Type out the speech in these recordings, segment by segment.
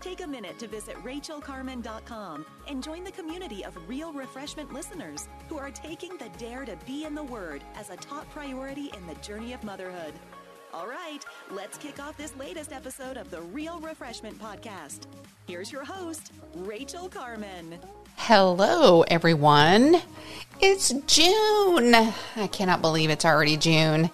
Take a minute to visit rachaelcarman.com and join the community of real refreshment listeners who are taking the dare to be in the Word as a top priority in the journey of motherhood. All right, let's kick off this latest episode of the Real Refreshment Podcast. Here's your host, Rachael Carman. Hello, everyone. It's June. I cannot believe it's already June.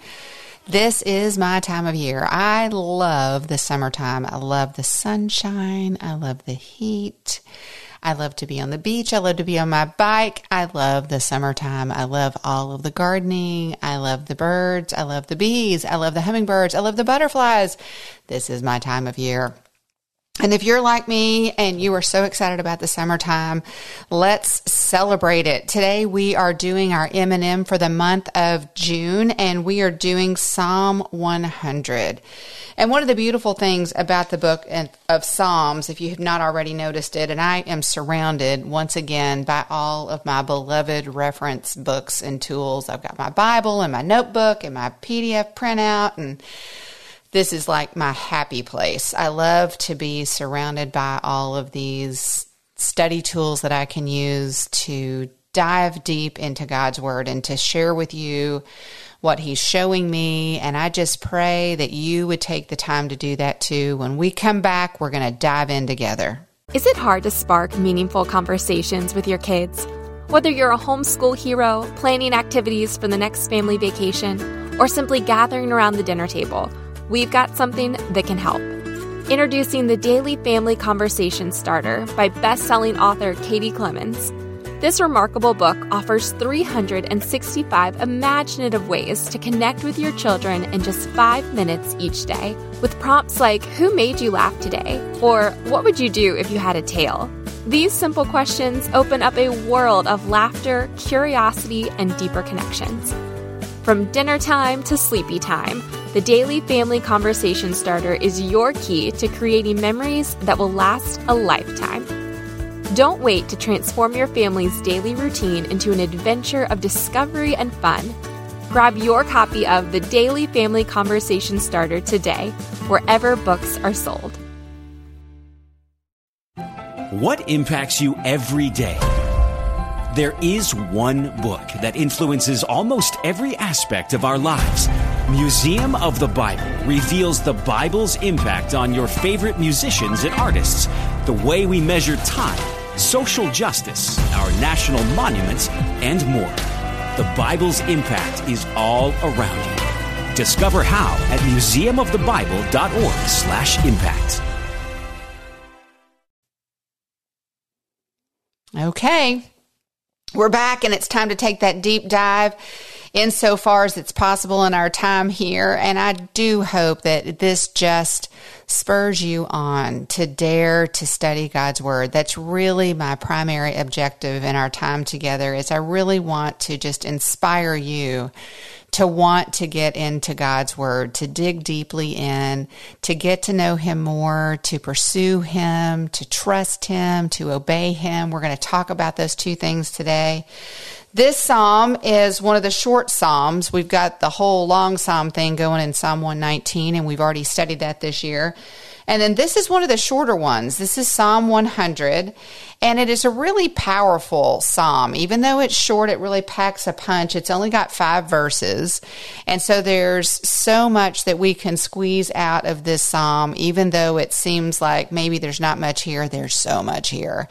This is my time of year. I love the summertime. I love the sunshine. I love the heat. I love to be on the beach. I love to be on my bike. I love the summertime. I love all of the gardening. I love the birds. I love the bees. I love the hummingbirds. I love the butterflies. This is my time of year. And if you're like me and you are so excited about the summertime, let's celebrate it. Today we are doing our M&M for the month of June and we are doing Psalm 100. And one of the beautiful things about the book of Psalms, if you have not already noticed it, and I am surrounded once again by all of my beloved reference books and tools. I've got my Bible and my notebook and my PDF printout and this is like my happy place. I love to be surrounded by all of these study tools that I can use to dive deep into God's Word and to share with you what He's showing me. And I just pray that you would take the time to do that too. When we come back, we're going to dive in together. Is it hard to spark meaningful conversations with your kids? Whether you're a homeschool hero, planning activities for the next family vacation, or simply gathering around the dinner table, we've got something that can help. Introducing the Daily Family Conversation Starter by best-selling author Katie Clemons. This remarkable book offers 365 imaginative ways to connect with your children in just five minutes each day, with prompts like Who made you laugh today? or What would you do if you had a tail? These simple questions open up a world of laughter, curiosity, and deeper connections. From dinner time to sleepy time, the Daily Family Conversation Starter is your key to creating memories that will last a lifetime. Don't wait to transform your family's daily routine into an adventure of discovery and fun. Grab your copy of the Daily Family Conversation Starter today, wherever books are sold. What impacts you every day? There is one book that influences almost every aspect of our lives. Museum of the Bible reveals the Bible's impact on your favorite musicians and artists, the way we measure time, social justice, our national monuments, and more. The Bible's impact is all around you. Discover how at museumofthebible.org/impact. Okay. We're back and it's time to take that deep dive insofar as it's possible in our time here. And I do hope that this just spurs you on to dare to study God's word. That's really my primary objective in our time together is I really want to just inspire you to want to get into God's Word, to dig deeply in, to get to know Him more, to pursue Him, to trust Him, to obey Him. We're going to talk about those two things today. This psalm is one of the short psalms. We've got the whole long psalm thing going in Psalm 119, and we've already studied that this year. And then this is one of the shorter ones. This is Psalm 100. And it is a really powerful psalm. Even though it's short, it really packs a punch. It's only got five verses. And so there's so much that we can squeeze out of this psalm, even though it seems like maybe there's not much here, there's so much here.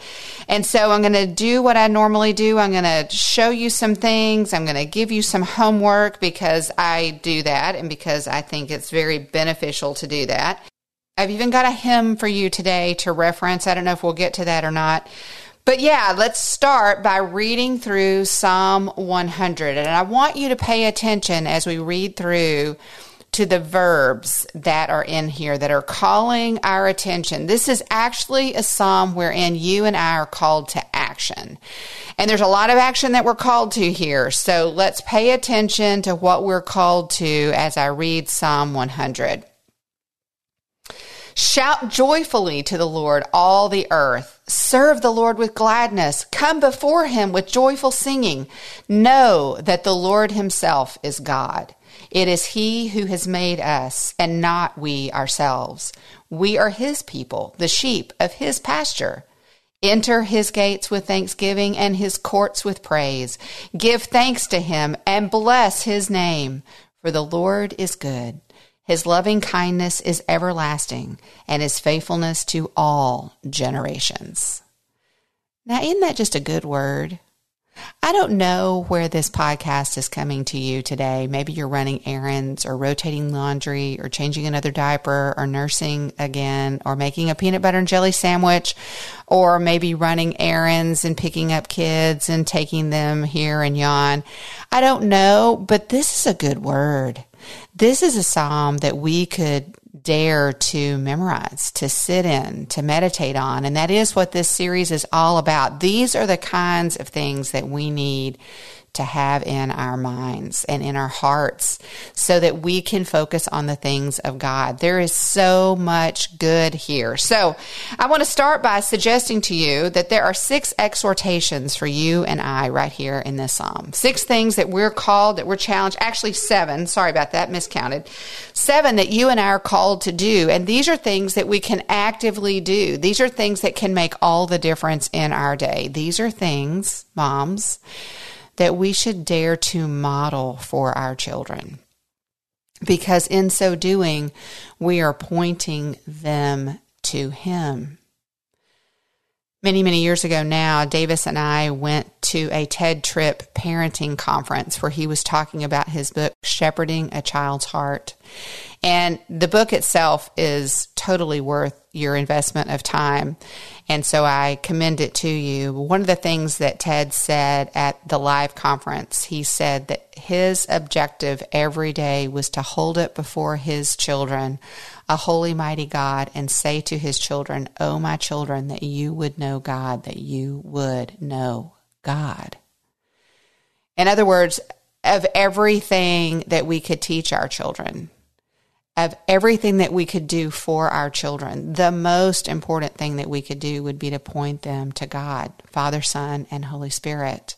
And so I'm going to do what I normally do. I'm going to show you some things. I'm going to give you some homework because I do that and because I think it's very beneficial to do that. I've even got a hymn for you today to reference. I don't know if we'll get to that or not. But yeah, let's start by reading through Psalm 100. And I want you to pay attention as we read through to the verbs that are in here that are calling our attention. This is actually a psalm wherein you and I are called to action. And there's a lot of action that we're called to here. So let's pay attention to what we're called to as I read Psalm 100. Shout joyfully to the Lord, all the earth. Serve the Lord with gladness. Come before him with joyful singing. Know that the Lord himself is God. It is he who has made us and not we ourselves. We are his people, the sheep of his pasture. Enter his gates with thanksgiving and his courts with praise. Give thanks to him and bless his name, for the Lord is good. His loving kindness is everlasting, and his faithfulness to all generations. Now, isn't that just a good word? I don't know where this podcast is coming to you today. Maybe you're running errands or rotating laundry or changing another diaper or nursing again or making a peanut butter and jelly sandwich or maybe running errands and picking up kids and taking them here and yon. I don't know, but this is a good word. This is a psalm that we could dare to memorize, to sit in, to meditate on. And that is what this series is all about. These are the kinds of things that we need to have in our minds and in our hearts so that we can focus on the things of God. There is so much good here. So I want to start by suggesting to you that there are six exhortations for you and I right here in this psalm. Six things that we're called, that we're challenged. Actually, seven. Sorry about that, miscounted. Seven that you and I are called to do. And these are things that we can actively do. These are things that can make all the difference in our day. These are things, moms, that we should dare to model for our children. Because in so doing, we are pointing them to Him. Many, many years ago now, Davis and I went to a Tedd Tripp parenting conference where he was talking about his book, Shepherding a Child's Heart. And the book itself is totally worth your investment of time. And so I commend it to you. One of the things that Tedd said at the live conference, he said that his objective every day was to hold it before his children, a holy, mighty God, and say to his children, Oh, my children, that you would know God, that you would know God. In other words, of everything that we could teach our children, of everything that we could do for our children, the most important thing that we could do would be to point them to God, Father, Son, and Holy Spirit.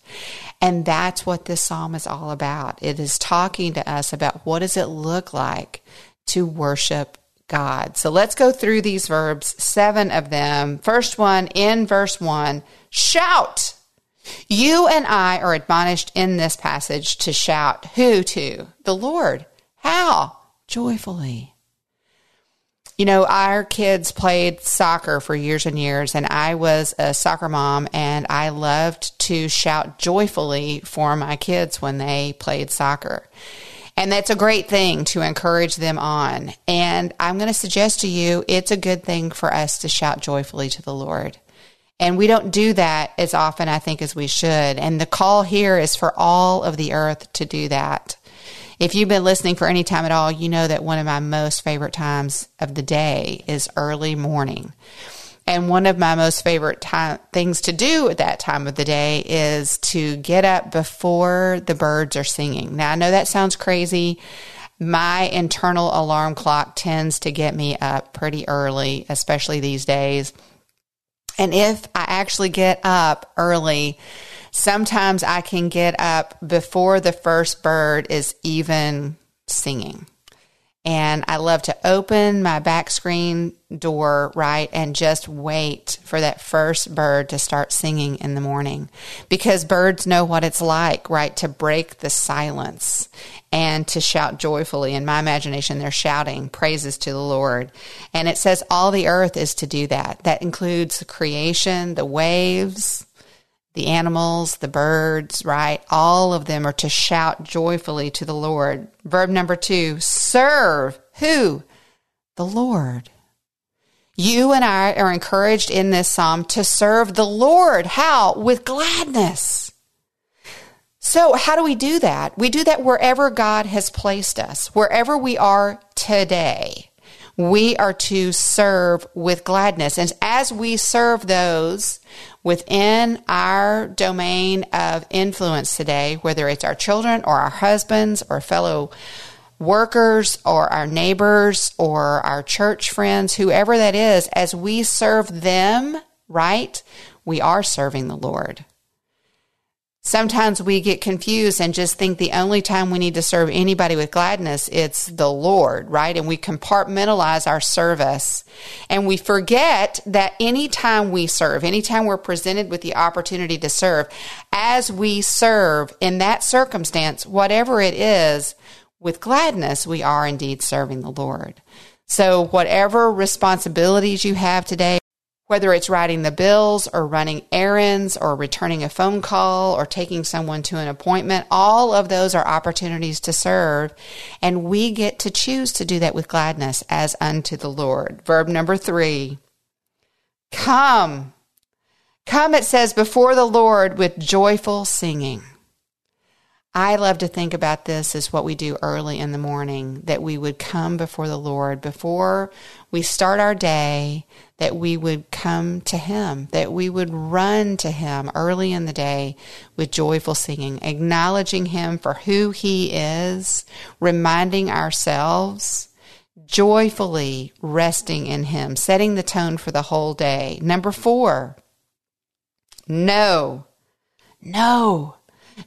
And that's what this psalm is all about. It is talking to us about what does it look like to worship God. So let's go through these verbs, seven of them. First one in verse one, shout. You and I are admonished in this passage to shout who to? The Lord. How? Joyfully. You know, our kids played soccer for years and years, and I was a soccer mom, and I loved to shout joyfully for my kids when they played soccer. And that's a great thing to encourage them on. And I'm going to suggest to you, it's a good thing for us to shout joyfully to the Lord. And we don't do that as often, I think, as we should. And the call here is for all of the earth to do that. If you've been listening for any time at all, you know that one of my most favorite times of the day is early morning. And one of my most favorite time, things to do at that time of the day is to get up before the birds are singing. Now, I know that sounds crazy. My internal alarm clock tends to get me up pretty early, especially these days. And if I actually get up early, Sometimes I can get up before the first bird is even singing. And I love to open my back screen door, right, and just wait for that first bird to start singing in the morning because birds know what it's like, right, to break the silence and to shout joyfully. In my imagination, they're shouting praises to the Lord. And it says all the earth is to do that. That includes the creation, the waves, the animals, the birds, right? All of them are to shout joyfully to the Lord. Verb number two, serve who? The Lord. You and I are encouraged in this psalm to serve the Lord. How? With gladness. So, how do we do that? We do that wherever God has placed us, wherever we are today. We are to serve with gladness. And as we serve those within our domain of influence today, whether it's our children or our husbands or fellow workers or our neighbors or our church friends, whoever that is, as we serve them, right, we are serving the Lord. Sometimes we get confused and just think the only time we need to serve anybody with gladness, it's the Lord, right? And we compartmentalize our service and we forget that anytime we serve, anytime we're presented with the opportunity to serve, as we serve in that circumstance, whatever it is, with gladness, we are indeed serving the Lord. So whatever responsibilities you have today, whether it's writing the bills or running errands or returning a phone call or taking someone to an appointment, all of those are opportunities to serve. And we get to choose to do that with gladness as unto the Lord. Verb number three come. Come, it says, before the Lord with joyful singing. I love to think about this as what we do early in the morning, that we would come before the Lord before we start our day, that we would come to Him, that we would run to Him early in the day with joyful singing, acknowledging Him for who He is, reminding ourselves, joyfully resting in Him, setting the tone for the whole day. Number four, no, no.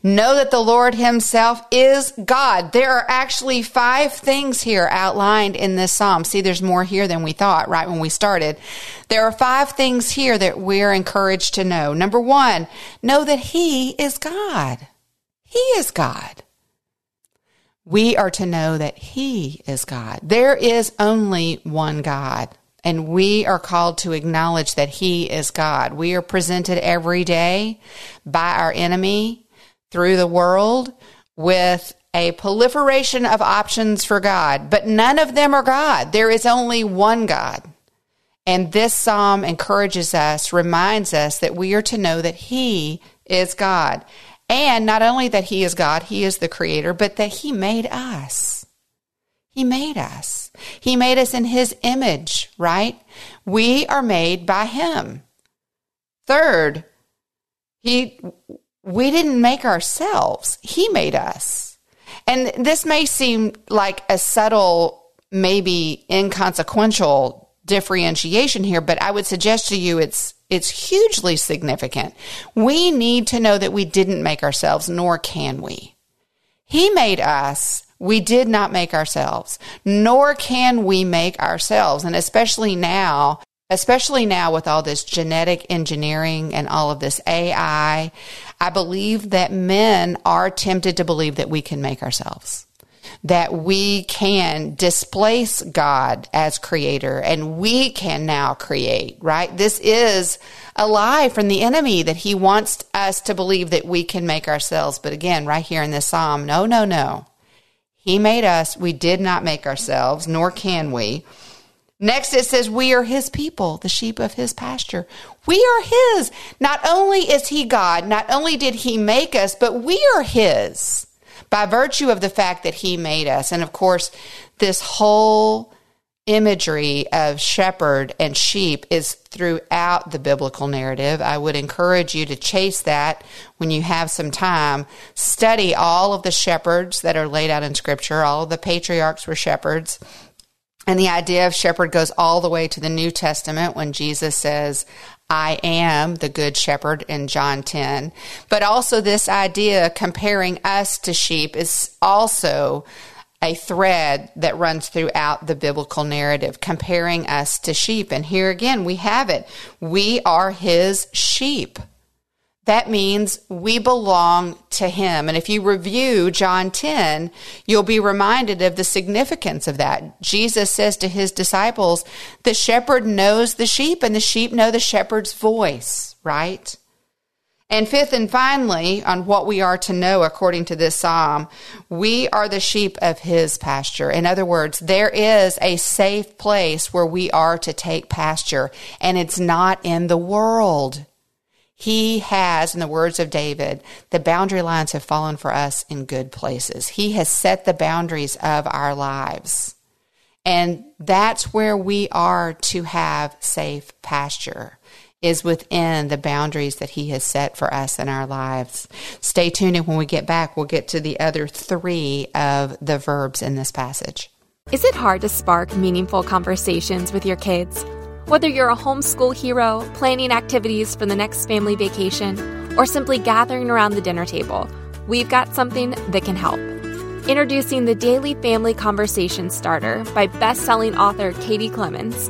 Know that the Lord Himself is God. There are actually five things here outlined in this psalm. See, there's more here than we thought right when we started. There are five things here that we're encouraged to know. Number one, know that He is God. He is God. We are to know that He is God. There is only one God. And we are called to acknowledge that He is God. We are presented every day by our enemy through the world with a proliferation of options for God, but none of them are God. There is only one God. And this psalm encourages us, reminds us that we are to know that He is God. And not only that He is God, He is the Creator, but that He made us. He made us. He made us in His image, right? We are made by Him. Third, He we didn't make ourselves. He made us. And this may seem like a subtle, maybe inconsequential differentiation here, but I would suggest to you it's it's hugely significant. We need to know that we didn't make ourselves, nor can we. He made us. We did not make ourselves, nor can we make ourselves. And especially now, especially now with all this genetic engineering and all of this AI, I believe that men are tempted to believe that we can make ourselves. That we can displace God as creator and we can now create, right? This is a lie from the enemy that he wants us to believe that we can make ourselves. But again, right here in this psalm, no, no, no. He made us. We did not make ourselves, nor can we. Next, it says, We are his people, the sheep of his pasture. We are his. Not only is he God, not only did he make us, but we are his by virtue of the fact that he made us. And of course, this whole imagery of shepherd and sheep is throughout the biblical narrative. I would encourage you to chase that when you have some time. Study all of the shepherds that are laid out in scripture. All of the patriarchs were shepherds. And the idea of shepherd goes all the way to the New Testament when Jesus says, I am the good shepherd in John 10. But also, this idea comparing us to sheep is also a thread that runs throughout the biblical narrative, comparing us to sheep. And here again, we have it. We are his sheep that means we belong to him. And if you review John 10, you'll be reminded of the significance of that. Jesus says to his disciples, the shepherd knows the sheep and the sheep know the shepherd's voice, right? And fifth and finally, on what we are to know according to this psalm, we are the sheep of his pasture. In other words, there is a safe place where we are to take pasture, and it's not in the world. He has, in the words of David, the boundary lines have fallen for us in good places. He has set the boundaries of our lives. And that's where we are to have safe pasture is within the boundaries that he has set for us in our lives. Stay tuned and when we get back, we'll get to the other three of the verbs in this passage. Is it hard to spark meaningful conversations with your kids? Whether you're a homeschool hero, planning activities for the next family vacation, or simply gathering around the dinner table, we've got something that can help. Introducing the Daily Family Conversation Starter by best-selling author Katie Clemons.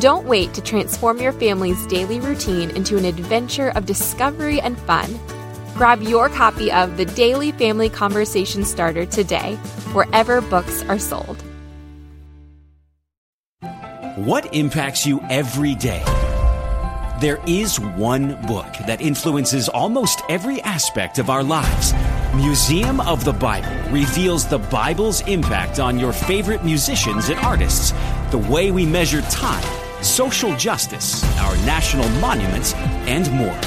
Don't wait to transform your family's daily routine into an adventure of discovery and fun. Grab your copy of the Daily Family Conversation Starter today, wherever books are sold. What impacts you every day? There is one book that influences almost every aspect of our lives. Museum of the Bible reveals the Bible's impact on your favorite musicians and artists, the way we measure time social justice, our national monuments, and more.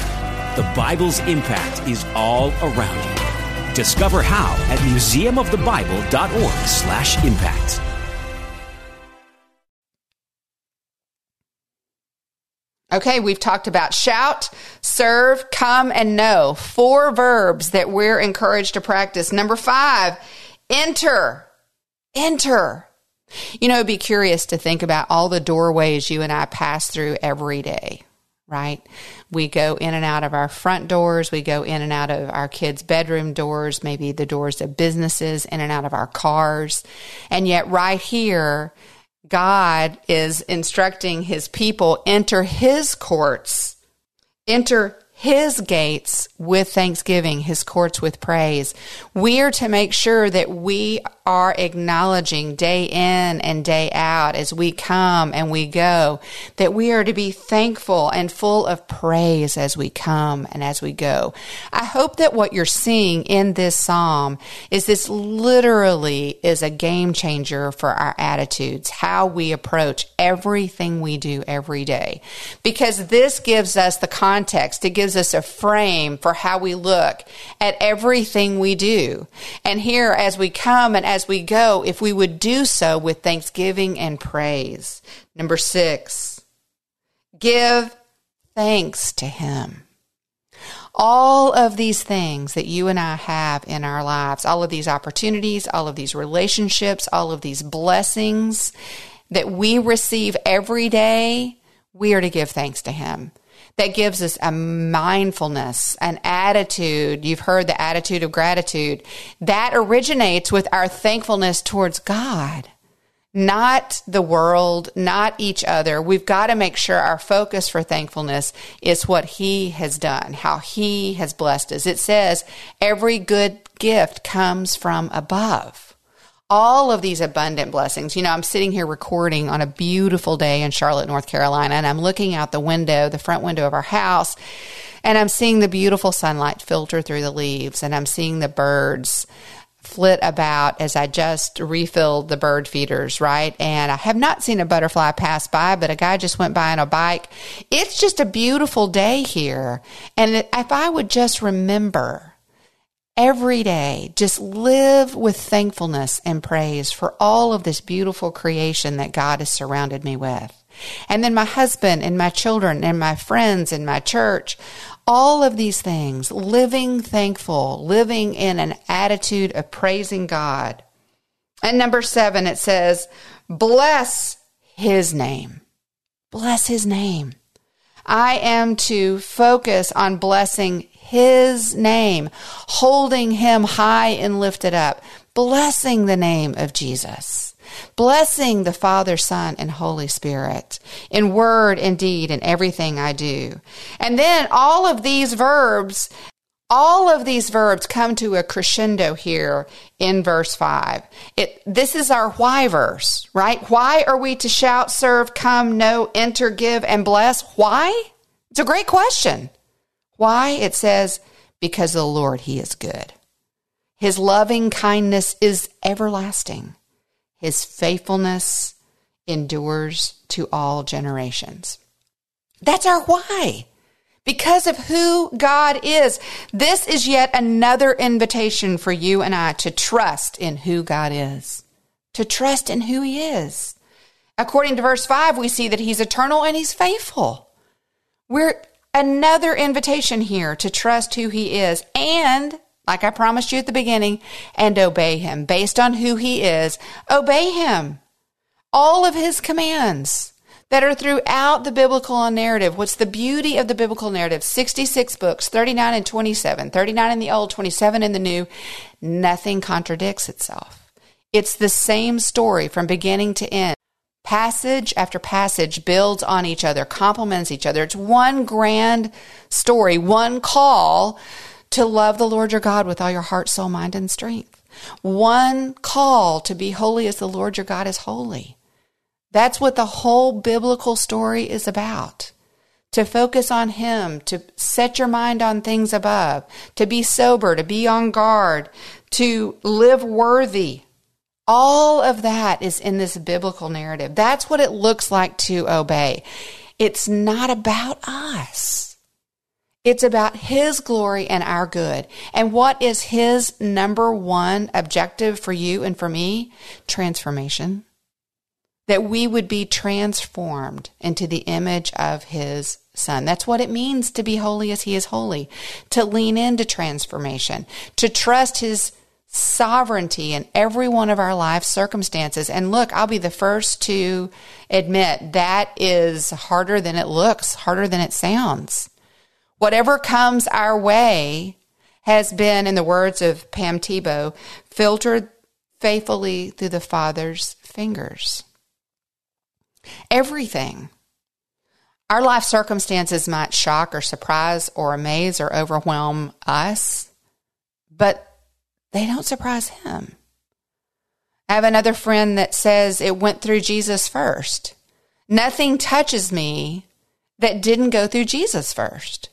The Bible's impact is all around you. Discover how at museumofthebible.org/impact. Okay, we've talked about shout, serve, come, and know. Four verbs that we're encouraged to practice. Number five, enter. Enter. You know, it'd be curious to think about all the doorways you and I pass through every day, right? We go in and out of our front doors. We go in and out of our kids' bedroom doors, maybe the doors of businesses, in and out of our cars. And yet, right here, God is instructing his people enter his courts, enter his gates with thanksgiving, his courts with praise. We are to make sure that we are acknowledging day in and day out as we come and we go, that we are to be thankful and full of praise as we come and as we go. I hope that what you're seeing in this psalm is this literally is a game changer for our attitudes, how we approach everything we do every day. Because this gives us the context, it gives us a frame for how we look at everything we do. And here, as we come and as we go, if we would do so with thanksgiving and praise. Number six, give thanks to Him. All of these things that you and I have in our lives, all of these opportunities, all of these relationships, all of these blessings that we receive every day, we are to give thanks to Him that gives us a mindfulness, an attitude. You've heard the attitude of gratitude that originates with our thankfulness towards God, not the world, not each other. We've got to make sure our focus for thankfulness is what He has done, how He has blessed us. It says every good gift comes from above all of these abundant blessings. You know, I'm sitting here recording on a beautiful day in Charlotte, North Carolina, and I'm looking out the window, the front window of our house, and I'm seeing the beautiful sunlight filter through the leaves, and I'm seeing the birds flit about as I just refilled the bird feeders, right? And I have not seen a butterfly pass by, but a guy just went by on a bike. It's just a beautiful day here. And if I would just remember every day, just live with thankfulness and praise for all of this beautiful creation that God has surrounded me with. And then my husband and my children and my friends and my church, all of these things, living thankful, living in an attitude of praising God. And number seven, it says, bless his name. Bless his name. I am to focus on blessing his name, holding him high and lifted up, blessing the name of Jesus, blessing the Father, Son, and Holy Spirit in word and deed and everything I do. And then all of these verbs all of these verbs come to a crescendo here in verse 5. It, this is our why verse, right? Why are we to shout, serve, come, know, enter, give, and bless? Why? It's a great question. Why? It says, because the Lord, He is good. His loving kindness is everlasting. His faithfulness endures to all generations. That's our why because of who God is. This is yet another invitation for you and I to trust in who God is, to trust in who He is. According to verse 5, we see that He's eternal and He's faithful. We're another invitation here to trust who He is and, like I promised you at the beginning, and obey Him. Based on who He is, obey Him. All of His commands that are throughout the biblical narrative. What's the beauty of the biblical narrative? 66 books, 39 and 27, 39 in the Old, 27 in the New. Nothing contradicts itself. It's the same story from beginning to end. Passage after passage builds on each other, complements each other. It's one grand story, one call to love the Lord your God with all your heart, soul, mind, and strength. One call to be holy as the Lord your God is holy. That's what the whole biblical story is about. To focus on Him, to set your mind on things above, to be sober, to be on guard, to live worthy. All of that is in this biblical narrative. That's what it looks like to obey. It's not about us. It's about His glory and our good. And what is His number one objective for you and for me? Transformation that we would be transformed into the image of his son. That's what it means to be holy as he is holy, to lean into transformation, to trust his sovereignty in every one of our life circumstances. And look, I'll be the first to admit that is harder than it looks, harder than it sounds. Whatever comes our way has been, in the words of Pam Tebow, filtered faithfully through the Father's fingers. Everything. Our life circumstances might shock or surprise or amaze or overwhelm us, but they don't surprise him. I have another friend that says it went through Jesus first. Nothing touches me that didn't go through Jesus first.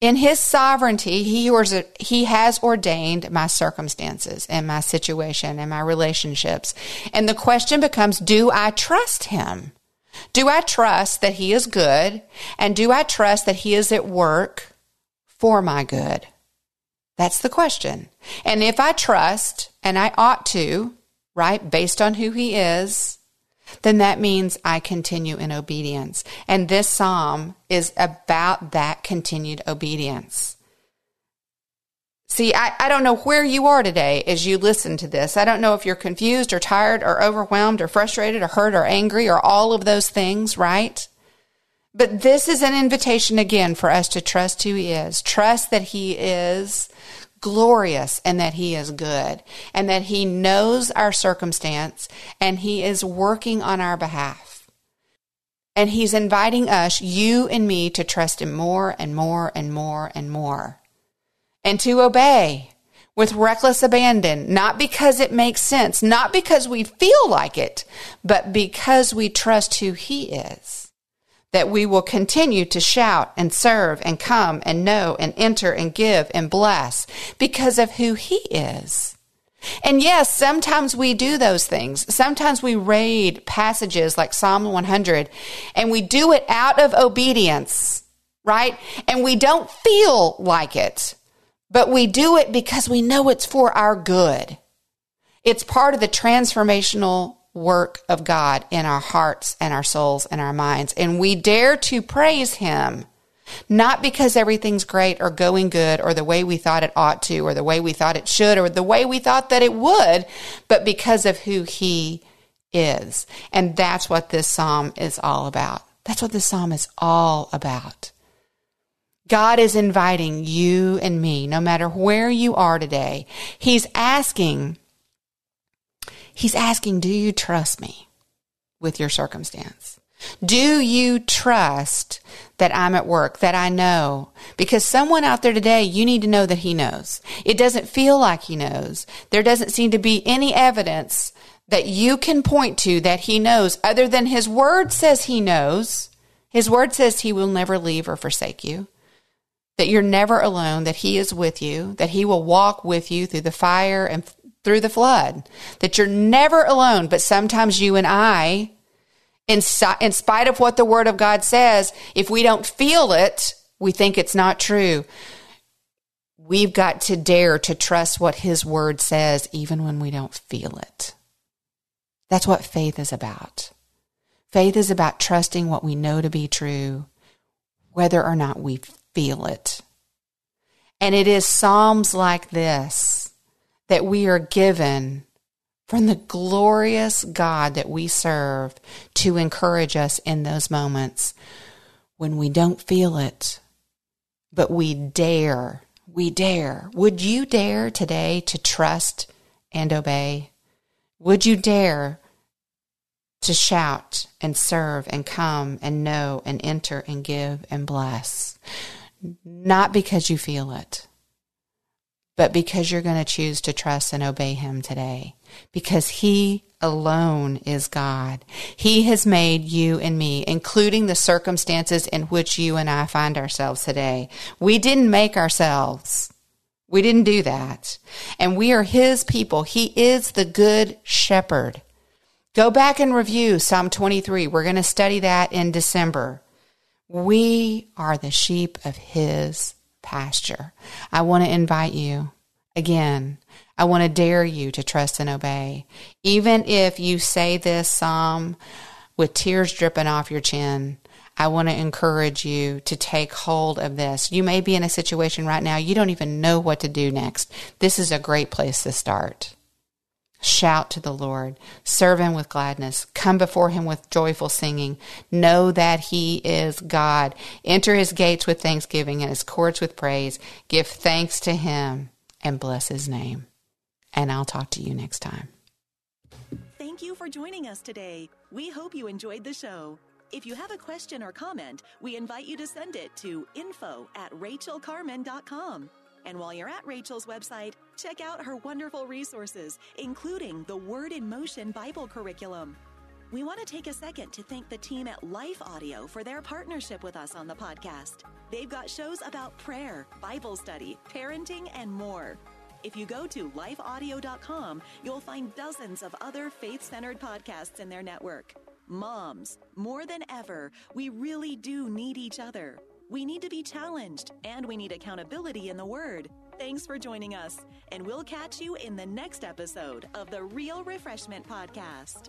In his sovereignty, he, he has ordained my circumstances and my situation and my relationships. And the question becomes do I trust him? Do I trust that he is good? And do I trust that he is at work for my good? That's the question. And if I trust, and I ought to, right, based on who he is, then that means I continue in obedience. And this psalm is about that continued obedience. See, I, I don't know where you are today as you listen to this. I don't know if you're confused or tired or overwhelmed or frustrated or hurt or angry or all of those things, right? But this is an invitation again for us to trust who He is. Trust that He is glorious and that He is good and that He knows our circumstance and He is working on our behalf. And He's inviting us, you and me, to trust Him more and more and more and more and to obey with reckless abandon, not because it makes sense, not because we feel like it, but because we trust who He is that we will continue to shout and serve and come and know and enter and give and bless because of who He is. And yes, sometimes we do those things. Sometimes we raid passages like Psalm 100 and we do it out of obedience, right? And we don't feel like it, but we do it because we know it's for our good. It's part of the transformational work of God in our hearts and our souls and our minds. And we dare to praise Him, not because everything's great or going good or the way we thought it ought to or the way we thought it should or the way we thought that it would, but because of who He is. And that's what this psalm is all about. That's what this psalm is all about. God is inviting you and me, no matter where you are today. He's asking He's asking, Do you trust me with your circumstance? Do you trust that I'm at work, that I know? Because someone out there today, you need to know that he knows. It doesn't feel like he knows. There doesn't seem to be any evidence that you can point to that he knows other than his word says he knows. His word says he will never leave or forsake you. That you're never alone, that he is with you, that he will walk with you through the fire and through the flood, that you're never alone. But sometimes you and I, in, in spite of what the word of God says, if we don't feel it, we think it's not true. We've got to dare to trust what his word says, even when we don't feel it. That's what faith is about. Faith is about trusting what we know to be true, whether or not we feel it. And it is Psalms like this that we are given from the glorious God that we serve to encourage us in those moments when we don't feel it, but we dare, we dare. Would you dare today to trust and obey? Would you dare to shout and serve and come and know and enter and give and bless? Not because you feel it, but because you're going to choose to trust and obey Him today. Because He alone is God. He has made you and me, including the circumstances in which you and I find ourselves today. We didn't make ourselves. We didn't do that. And we are his people. He is the good shepherd. Go back and review Psalm 23. We're going to study that in December. We are the sheep of his pasture. I want to invite you again. I want to dare you to trust and obey. Even if you say this psalm with tears dripping off your chin, I want to encourage you to take hold of this. You may be in a situation right now, you don't even know what to do next. This is a great place to start. Shout to the Lord, serve Him with gladness, come before Him with joyful singing. Know that He is God. Enter His gates with thanksgiving and His courts with praise. Give thanks to Him and bless His name. And I'll talk to you next time. Thank you for joining us today. We hope you enjoyed the show. If you have a question or comment, we invite you to send it to info at rachaelcarman.com. And while you're at Rachel's website, check out her wonderful resources, including the Word in Motion Bible curriculum. We want to take a second to thank the team at Life Audio for their partnership with us on the podcast. They've got shows about prayer, Bible study, parenting, and more. If you go to lifeaudio.com, you'll find dozens of other faith centered podcasts in their network. Moms, more than ever, we really do need each other. We need to be challenged and we need accountability in the Word. Thanks for joining us, and we'll catch you in the next episode of the Real Refreshment Podcast.